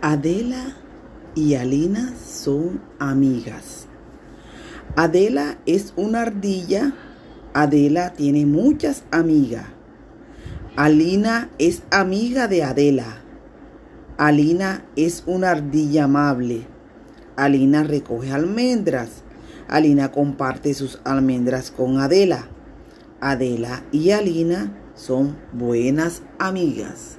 Adela y Alina son amigas. Adela es una ardilla. Adela tiene muchas amigas. Alina es amiga de Adela. Alina es una ardilla amable. Alina recoge almendras. Alina comparte sus almendras con Adela. Adela y Alina son buenas amigas.